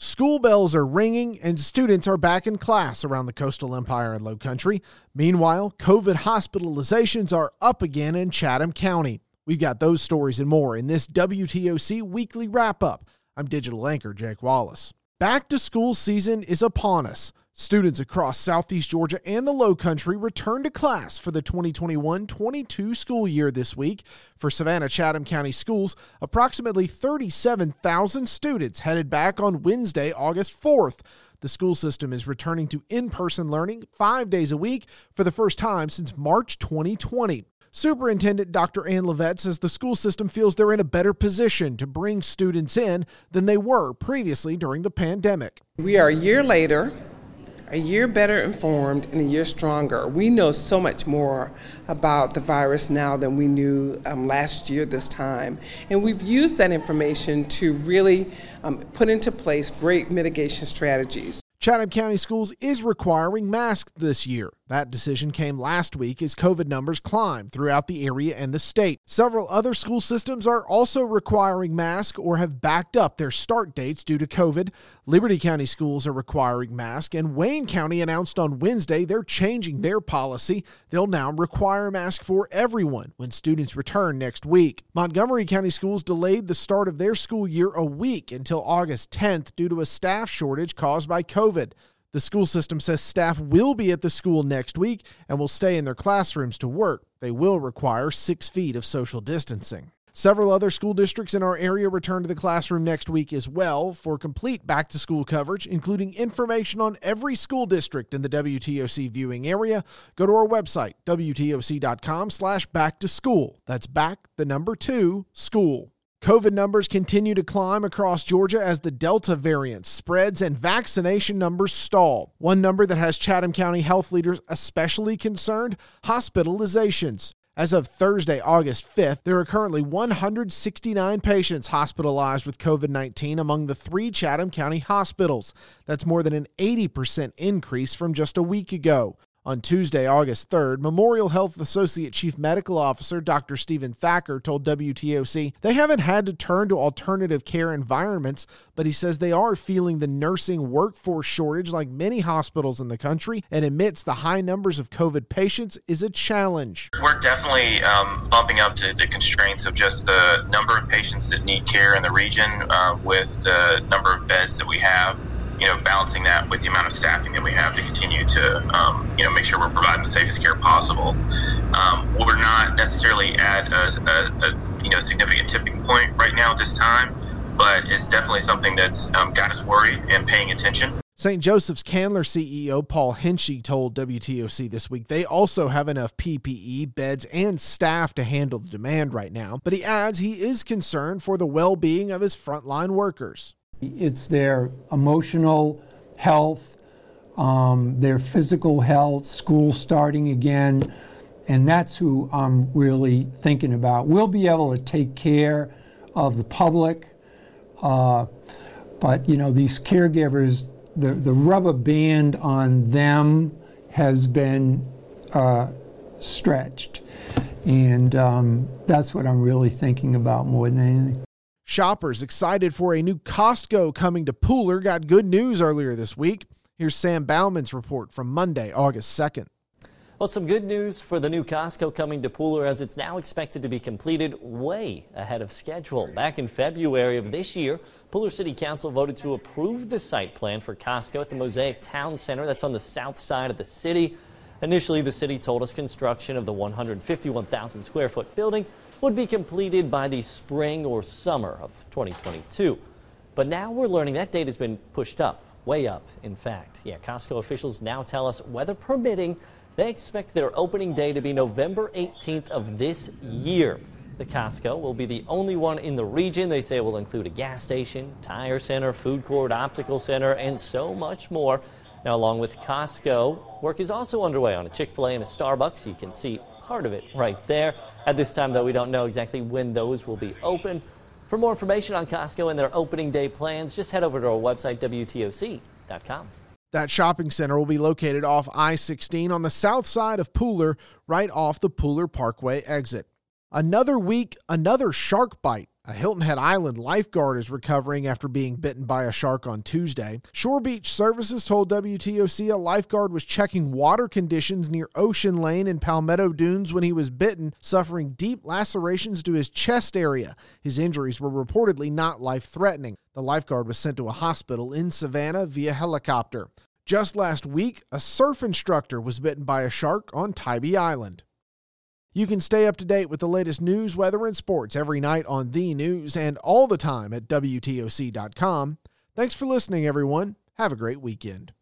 School bells are ringing and students are back in class around the coastal empire and low country. Meanwhile, COVID hospitalizations are up again in Chatham County. We've got those stories and more in this WTOC weekly wrap up. I'm digital anchor Jake Wallace. Back to school season is upon us. Students across southeast Georgia and the Low Country return to class for the 2021 22 school year this week. For Savannah Chatham County Schools, approximately 37,000 students headed back on Wednesday, August 4th. The school system is returning to in person learning five days a week for the first time since March 2020. Superintendent Dr. Ann Levett says the school system feels they're in a better position to bring students in than they were previously during the pandemic. We are a year later a year better informed and a year stronger. We know so much more about the virus now than we knew um, last year this time. And we've used that information to really um, put into place great mitigation strategies. Chatham County Schools is requiring masks this year. That decision came last week as COVID numbers climbed throughout the area and the state. Several other school systems are also requiring masks or have backed up their start dates due to COVID. Liberty County schools are requiring masks, and Wayne County announced on Wednesday they're changing their policy. They'll now require masks for everyone when students return next week. Montgomery County schools delayed the start of their school year a week until August 10th due to a staff shortage caused by COVID. The school system says staff will be at the school next week and will stay in their classrooms to work. They will require six feet of social distancing. Several other school districts in our area return to the classroom next week as well for complete back to school coverage, including information on every school district in the WTOC viewing area. Go to our website, WTOC.com slash back to school. That's back the number two school. COVID numbers continue to climb across Georgia as the Delta variant spreads and vaccination numbers stall. One number that has Chatham County health leaders especially concerned hospitalizations. As of Thursday, August 5th, there are currently 169 patients hospitalized with COVID 19 among the three Chatham County hospitals. That's more than an 80% increase from just a week ago. On Tuesday, August 3rd, Memorial Health Associate Chief Medical Officer Dr. Stephen Thacker told WTOC they haven't had to turn to alternative care environments, but he says they are feeling the nursing workforce shortage like many hospitals in the country and admits the high numbers of COVID patients is a challenge. We're definitely um, bumping up to the constraints of just the number of patients that need care in the region uh, with the number of beds that we have you know, balancing that with the amount of staffing that we have to continue to, um, you know, make sure we're providing the safest care possible. Um, we're not necessarily at a, a, a, you know significant tipping point right now at this time, but it's definitely something that's um, got us worried and paying attention. St. Joseph's Candler CEO Paul Hinchey told WTOC this week they also have enough PPE, beds, and staff to handle the demand right now, but he adds he is concerned for the well being of his frontline workers. It's their emotional health, um, their physical health, school starting again, and that's who I'm really thinking about. We'll be able to take care of the public, uh, but you know these caregivers, the the rubber band on them has been uh, stretched, and um, that's what I'm really thinking about more than anything. Shoppers excited for a new Costco coming to Pooler got good news earlier this week. Here's Sam Bauman's report from Monday, August 2nd. Well, some good news for the new Costco coming to Pooler as it's now expected to be completed way ahead of schedule. Back in February of this year, Pooler City Council voted to approve the site plan for Costco at the Mosaic Town Center that's on the south side of the city. Initially, the city told us construction of the 151,000 square foot building would be completed by the spring or summer of 2022. But now we're learning that date has been pushed up, way up, in fact. Yeah, Costco officials now tell us, weather permitting, they expect their opening day to be November 18th of this year. The Costco will be the only one in the region. They say will include a gas station, tire center, food court, optical center, and so much more. Now, along with Costco, work is also underway on a Chick fil A and a Starbucks. You can see part of it right there. At this time, though, we don't know exactly when those will be open. For more information on Costco and their opening day plans, just head over to our website, WTOC.com. That shopping center will be located off I 16 on the south side of Pooler, right off the Pooler Parkway exit. Another week, another shark bite. A Hilton Head Island lifeguard is recovering after being bitten by a shark on Tuesday. Shore Beach Services told WTOC a lifeguard was checking water conditions near Ocean Lane in Palmetto Dunes when he was bitten, suffering deep lacerations to his chest area. His injuries were reportedly not life threatening. The lifeguard was sent to a hospital in Savannah via helicopter. Just last week, a surf instructor was bitten by a shark on Tybee Island. You can stay up to date with the latest news, weather, and sports every night on the news and all the time at WTOC.com. Thanks for listening, everyone. Have a great weekend.